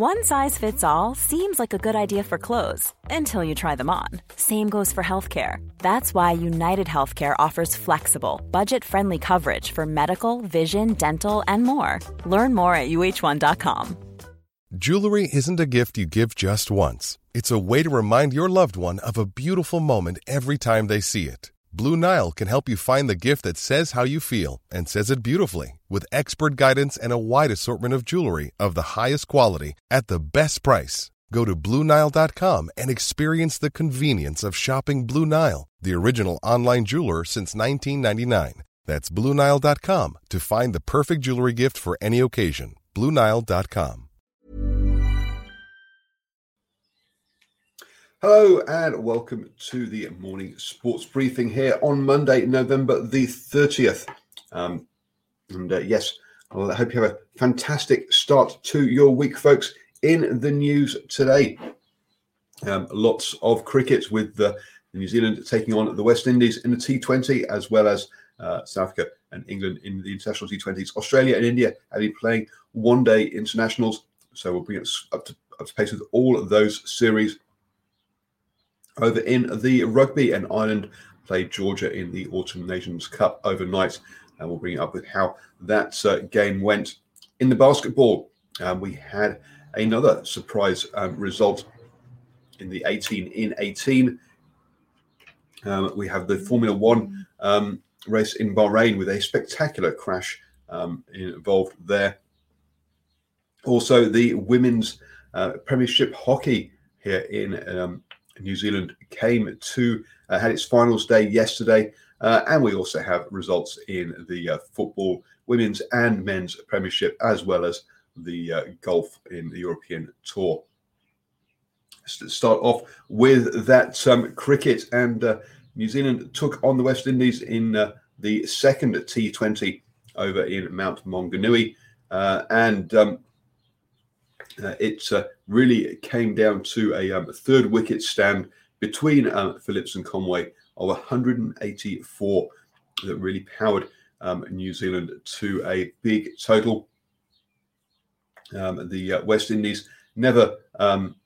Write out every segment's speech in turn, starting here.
One size fits all seems like a good idea for clothes until you try them on. Same goes for healthcare. That's why United Healthcare offers flexible, budget friendly coverage for medical, vision, dental, and more. Learn more at uh1.com. Jewelry isn't a gift you give just once, it's a way to remind your loved one of a beautiful moment every time they see it. Blue Nile can help you find the gift that says how you feel and says it beautifully with expert guidance and a wide assortment of jewelry of the highest quality at the best price. Go to BlueNile.com and experience the convenience of shopping Blue Nile, the original online jeweler since 1999. That's BlueNile.com to find the perfect jewelry gift for any occasion. BlueNile.com. Hello and welcome to the morning sports briefing here on Monday, November the 30th. Um, and uh, yes, I hope you have a fantastic start to your week, folks. In the news today, um, lots of cricket with the New Zealand taking on the West Indies in the T20, as well as uh, South Africa and England in the international T20s. Australia and India have been playing one day internationals, so we'll bring us up to, up to pace with all of those series over in the rugby, and Ireland played Georgia in the Autumn Nations Cup overnight. And we'll bring it up with how that uh, game went. In the basketball, um, we had another surprise um, result in the 18 in 18. Um, we have the Formula One um, race in Bahrain with a spectacular crash um, involved there. Also, the women's uh, Premiership hockey here in um, New Zealand came to uh, had its finals day yesterday, uh, and we also have results in the uh, football women's and men's Premiership, as well as the uh, golf in the European Tour. Let's start off with that um, cricket, and uh, New Zealand took on the West Indies in uh, the second T20 over in Mount Maunganui, and um, uh, it uh, really came down to a um, third wicket stand between Phillips and Conway of 184 that really powered um, New Zealand to a big total. Um, the uh, West Indies never um,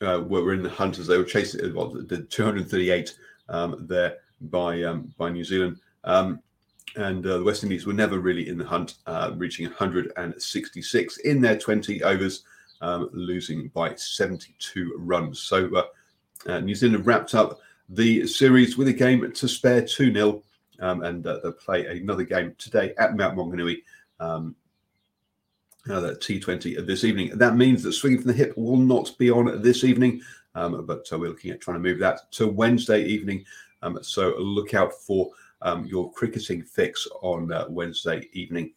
uh, were in the hunt as they were chasing well, the 238 um, there by by New Zealand and uh, the West Indies were never really in the hunt, uh, reaching 166 in their 20 overs um, losing by 72 runs. So uh, uh, New Zealand wrapped up the series with a game to spare 2 0, um, and uh, they'll play another game today at Mount Maunganui. Um, uh, T20 this evening. That means that swinging from the hip will not be on this evening, um, but uh, we're looking at trying to move that to Wednesday evening. Um, so look out for um, your cricketing fix on uh, Wednesday evening.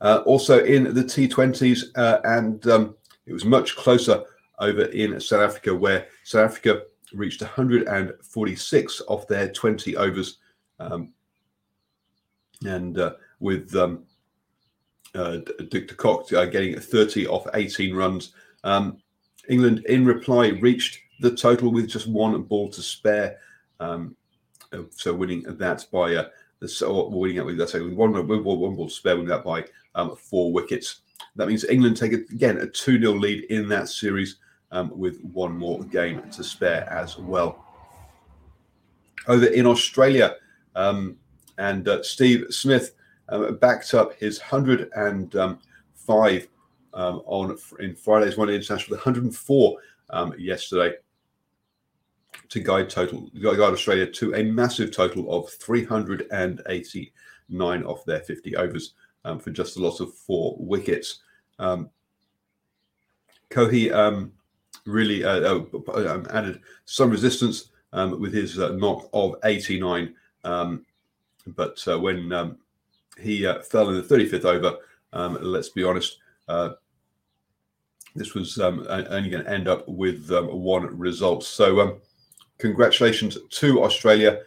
Uh, also in the T20s, uh, and um, it was much closer over in South Africa, where South Africa reached 146 off their 20 overs, um, and uh, with um, uh, Dick de Kock uh, getting 30 off 18 runs. Um, England, in reply, reached the total with just one ball to spare, um, uh, so winning that by uh, the winning out with that's one, one, one ball to spare, winning that by um, four wickets. That means England take again a 2 0 lead in that series um, with one more game to spare as well. Over in Australia, um, and uh, Steve Smith uh, backed up his 105 um, on in Friday's one international, 104 um, yesterday to guide total guide Australia to a massive total of 389 off their 50 overs um, for just a loss of four wickets. Um, Kohli um, really uh, uh, um, added some resistance um, with his uh, knock of 89, um, but uh, when um, he uh, fell in the 35th over, let's be honest, uh, this was only going to end up with one result. So, congratulations to Australia.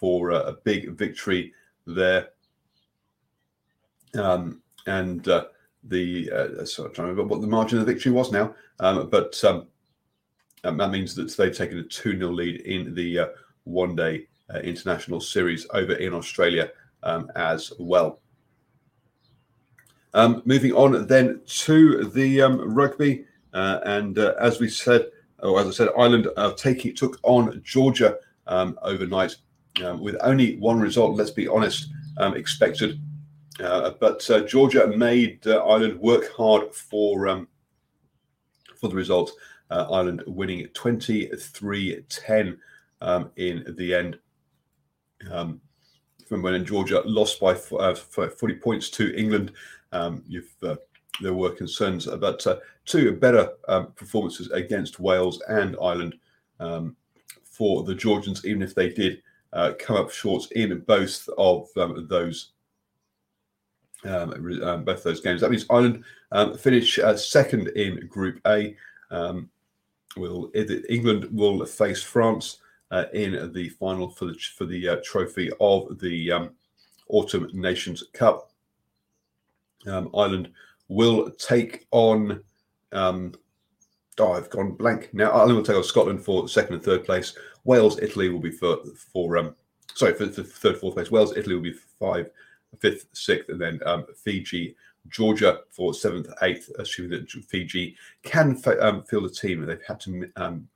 for a big victory there. Um, and the uh, sorry, I'm trying to remember what the margin of victory was now, um, but um, um that means that they've taken a 2 0 lead in the uh, one day uh, international series over in Australia um, as well. Um, moving on then to the um, rugby, uh, and uh, as we said, or as I said, Ireland uh, taking took on Georgia overnight with only one result. Let's be honest, expected, uh, but uh, Georgia made uh, Ireland work hard for um, for the result. Ireland winning 23-10 um, in the end. Um, from when Georgia lost by 40 points to England um, uh, there were concerns about uh, two better um, performances against Wales and Ireland um, for the Georgians, even if they did uh, come up short in both of um, those um, um, both those games. That means Ireland finish uh, second in Group A. will England will face France uh, in the final for the for the uh, trophy of the Autumn Nations Cup um, Ireland will take on. Um, oh, I've gone blank now. Ireland will take on Scotland for second and third place. Wales, Italy will be for for um, sorry for, the third, fourth place. Wales, Italy will be five, fifth, sixth, and then um, Fiji, Georgia for seventh, eighth. Assuming that Fiji can um, field a team, they've had to um,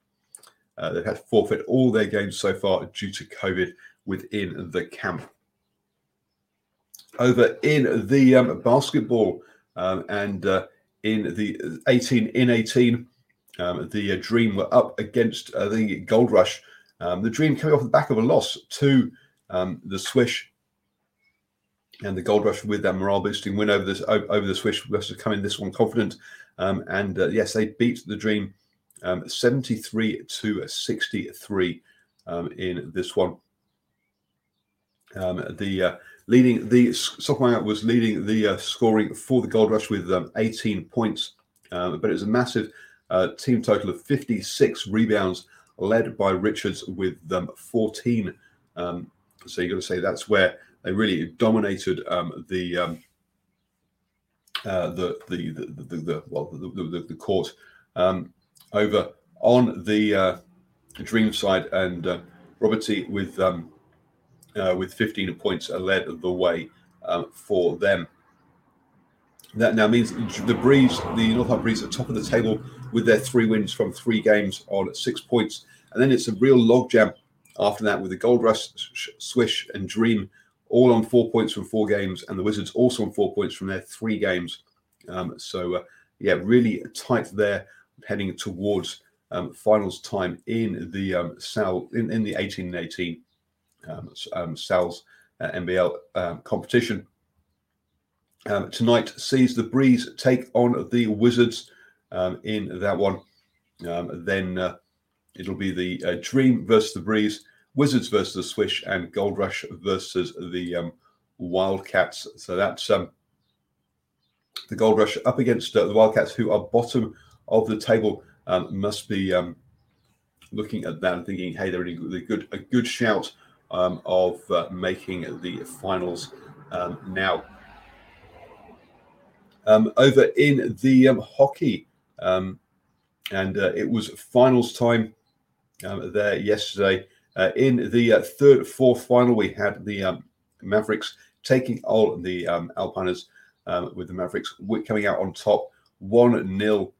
uh, they've had to forfeit all their games so far due to COVID within the camp. Over in the um, basketball um, and uh, in the 18 in 18 um, the uh, dream were up against uh, the gold rush. The dream coming off the back of a loss to the swish and the gold rush with that morale boosting win over this over the swish was to come in this one confident. Um, and uh, yes they beat the dream 73 to 63 in this one. The uh, leading the Sockmeyer was leading the uh, scoring for the Gold Rush with um, 18 points, um, but it was a massive uh, team total of 56 rebounds, led by Richards with um, 14. Um, so you've got to say that's where they really dominated um, the, um, uh, the, the, the, the, well the, the, court over on the uh, Dream side and uh, Roberty with uh, with 15 points led the way um, for them. That now means the Breeze, the Northern Breeze, at top of the table with their three wins from three games on six points. And then it's a real logjam after that with the Gold Rush, Swish, and Dream all on four points from four games, and the Wizards also on four points from their three games. Um, so, uh, yeah, really tight there, heading towards um, finals time in the um, Sal in, in the 18 and 18 um, um, Sal's uh, NBL um, competition. Um, tonight sees the Breeze take on the Wizards in that one. Then uh, it'll be the uh, Dream versus the Breeze, Wizards versus the Swish, and Gold Rush versus the Wildcats. So that's the Gold Rush up against uh, the Wildcats, who are bottom of the table. must be looking at that and thinking, hey, they're a good, a good shout um, of uh, making the finals um, now. Um, over in the um, hockey, um, and uh, it was finals time um, there yesterday. Uh, in the uh, third, fourth final, we had the Mavericks taking on the Alpiners, with the Mavericks coming out on top 1 0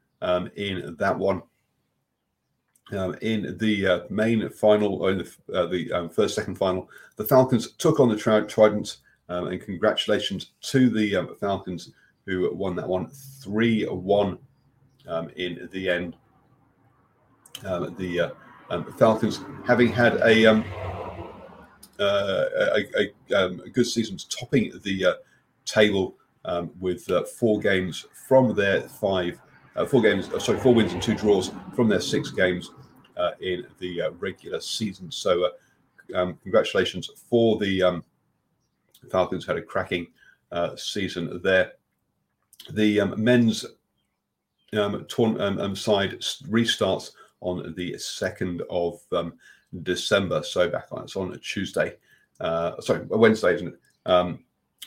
in that one um, in the uh, main final, or in the, uh, the um, first, second final, the Falcons took on the Tridents, um, and congratulations to the um, Falcons who won that one 3 1 um, in the end. Um, the uh, Falcons, having had a, uh, a, a, a, good season, topping the uh, table with uh, four games from their five uh, four games, uh, sorry, four wins and two draws from their six games uh, in the regular season. So, um, congratulations for the um, Falcons. Had a cracking season there. The um, men's um, um, um, side restarts on the second of December. So back on it's on a Tuesday, uh, sorry, Wednesday, isn't it? Um,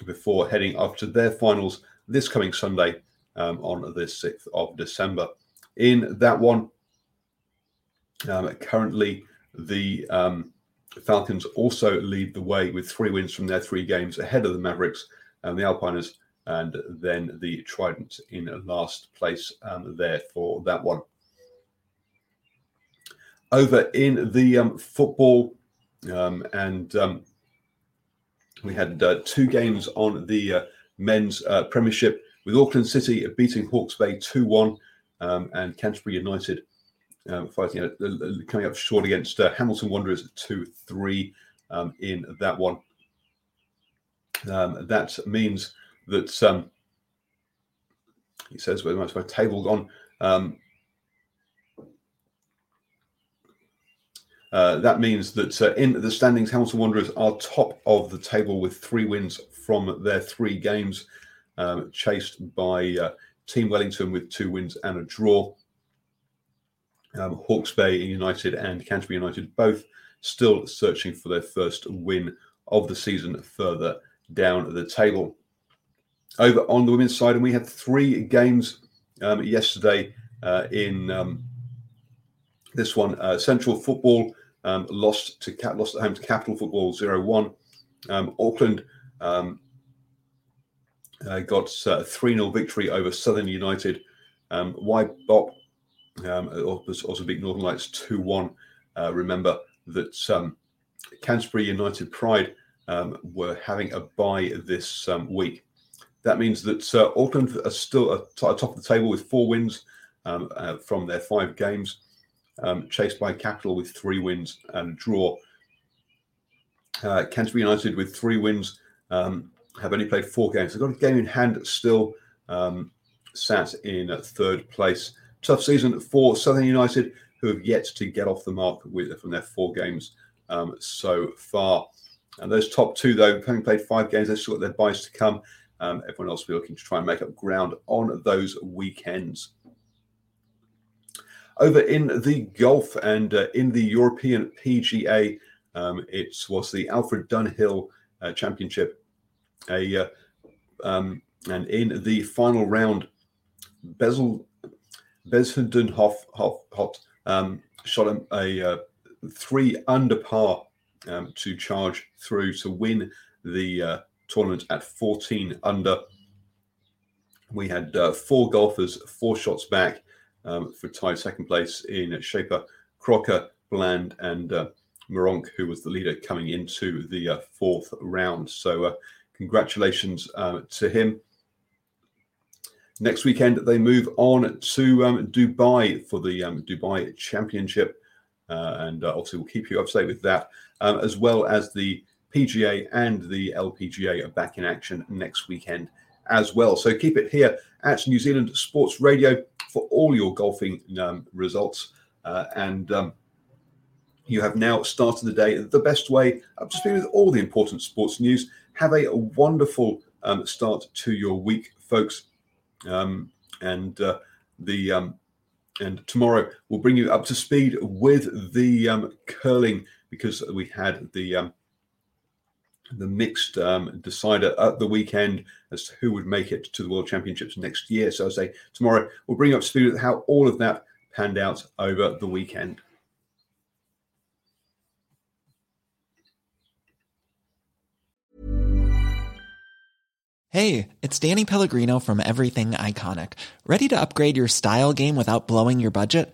before heading off to their finals this coming Sunday um, on the 6th of December. In that one, um, currently the um, Falcons also lead the way with three wins from their three games ahead of the Mavericks and the Alpiners, and then the Trident in last place um, there for that one. Over in the um, football, um, and um, we had uh, two games on the uh, men's uh, Premiership with Auckland City beating Hawke's Bay 2 1 um, and Canterbury United um, fighting uh, coming up short against uh, Hamilton Wanderers 2 3 um, in that one. That means that he says, where well, my table gone? Uh, that means that uh, in the standings, Hamilton Wanderers are top of the table with three wins from their three games, um, chased by uh, Team Wellington with two wins and a draw. Um, Hawke's Bay United and Canterbury United both still searching for their first win of the season further down the table. Over on the women's side, and we had three games um, yesterday uh, in um, this one. Uh, Central Football um, lost to lost at home to Capital Football 0-1. Um, Auckland um, uh, got a 3 0 victory over Southern United. Um, Bop um, also beat Northern Lights 2 1. Uh, remember that um, Canterbury United Pride um, were having a bye this um, week. That means that uh, Auckland are still at top of the table with four wins uh, from their five games, um, chased by Capital with three wins and a draw. Uh, Canterbury United with three wins um, have only played four games. They've got a game in hand still, um, sat in third place. Tough season for Southern United, who have yet to get off the mark with from their four games um, so far. And those top two, though, having played five games, they've still got their buys to come. Um, everyone else will be looking to try and make up ground on those weekends. Over in the golf and uh, in the European PGA, um, it was the Alfred Dunhill uh, Championship a uh, um, and in the final round, Bezel Bezuidenhout Hot um, shot a, a, uh, three under par um, to charge through to win the uh, tournament at 14 under. We had uh, four golfers, four shots back um, for tied second place in Schaper, Crocker, Bland, and uh, Moronk, who was the leader coming into the uh, fourth round. So uh, Congratulations uh, to him. Next weekend, they move on to um, Dubai for the um, Dubai Championship. Uh, and uh, obviously, we'll keep you up to date with that, um, as well as the PGA and the LPGA are back in action next weekend as well. So keep it here at New Zealand Sports Radio for all your golfing um, results. Uh, and um, you have now started the day the best way, up to speed with all the important sports news. Have a wonderful um, start to your week, folks. Um, and uh, the um, and tomorrow we'll bring you up to speed with the um, curling because we had the the mixed um, decider at the weekend as to who would make it to the World Championships next year. So I say tomorrow we'll bring you up to speed with how all of that panned out over the weekend. Hey, it's Danny Pellegrino from Everything Iconic. Ready to upgrade your style game without blowing your budget?